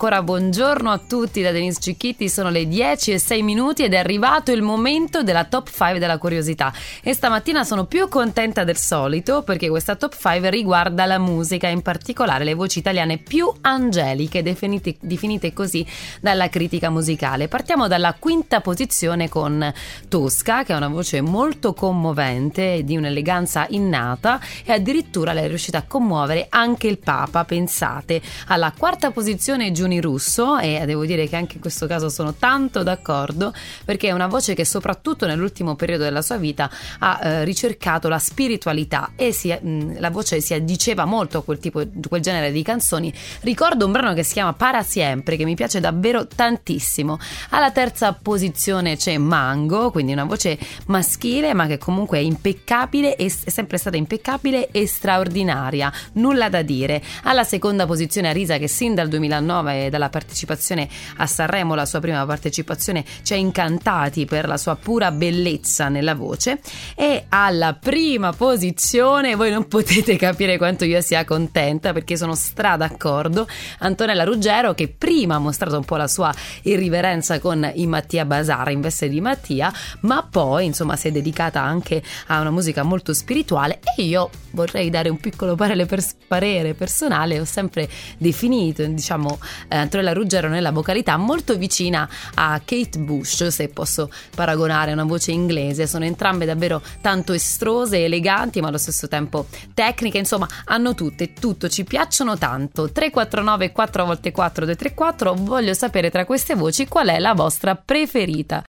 Ancora buongiorno a tutti da Denise Cicchitti, sono le 10 e 6 minuti ed è arrivato il momento della top 5 della curiosità e stamattina sono più contenta del solito perché questa top 5 riguarda la musica, in particolare le voci italiane più angeliche, definite, definite così dalla critica musicale. Partiamo dalla quinta posizione con Tosca, che ha una voce molto commovente, di un'eleganza innata e addirittura lei è riuscita a commuovere anche il Papa, pensate. Alla quarta posizione Giulia Giuni Russo e devo dire che anche in questo caso sono tanto d'accordo perché è una voce che soprattutto nell'ultimo periodo della sua vita ha eh, ricercato la spiritualità e si, mh, la voce si addiceva molto a quel tipo, quel genere di canzoni. Ricordo un brano che si chiama Para Siempre che mi piace davvero tantissimo. Alla terza posizione c'è Mango, quindi una voce maschile ma che comunque è impeccabile, è sempre stata impeccabile e straordinaria, nulla da dire. Alla seconda posizione Arisa che sin dal 2009 dalla partecipazione a Sanremo, la sua prima partecipazione, ci ha incantati per la sua pura bellezza nella voce. E alla prima posizione, voi non potete capire quanto io sia contenta perché sono stra d'accordo, Antonella Ruggero che prima ha mostrato un po' la sua irriverenza con i Mattia Basara in veste di Mattia, ma poi insomma si è dedicata anche a una musica molto spirituale e io vorrei dare un piccolo parere, pers- parere personale, ho sempre definito diciamo eh, Antonella Ruggero nella vocalità molto vicina a Kate Bush, se posso paragonare una voce inglese. Sono entrambe davvero tanto estrose, eleganti, ma allo stesso tempo tecniche. Insomma, hanno tutte, tutto, ci piacciono tanto. 349 4x4 234, voglio sapere tra queste voci qual è la vostra preferita.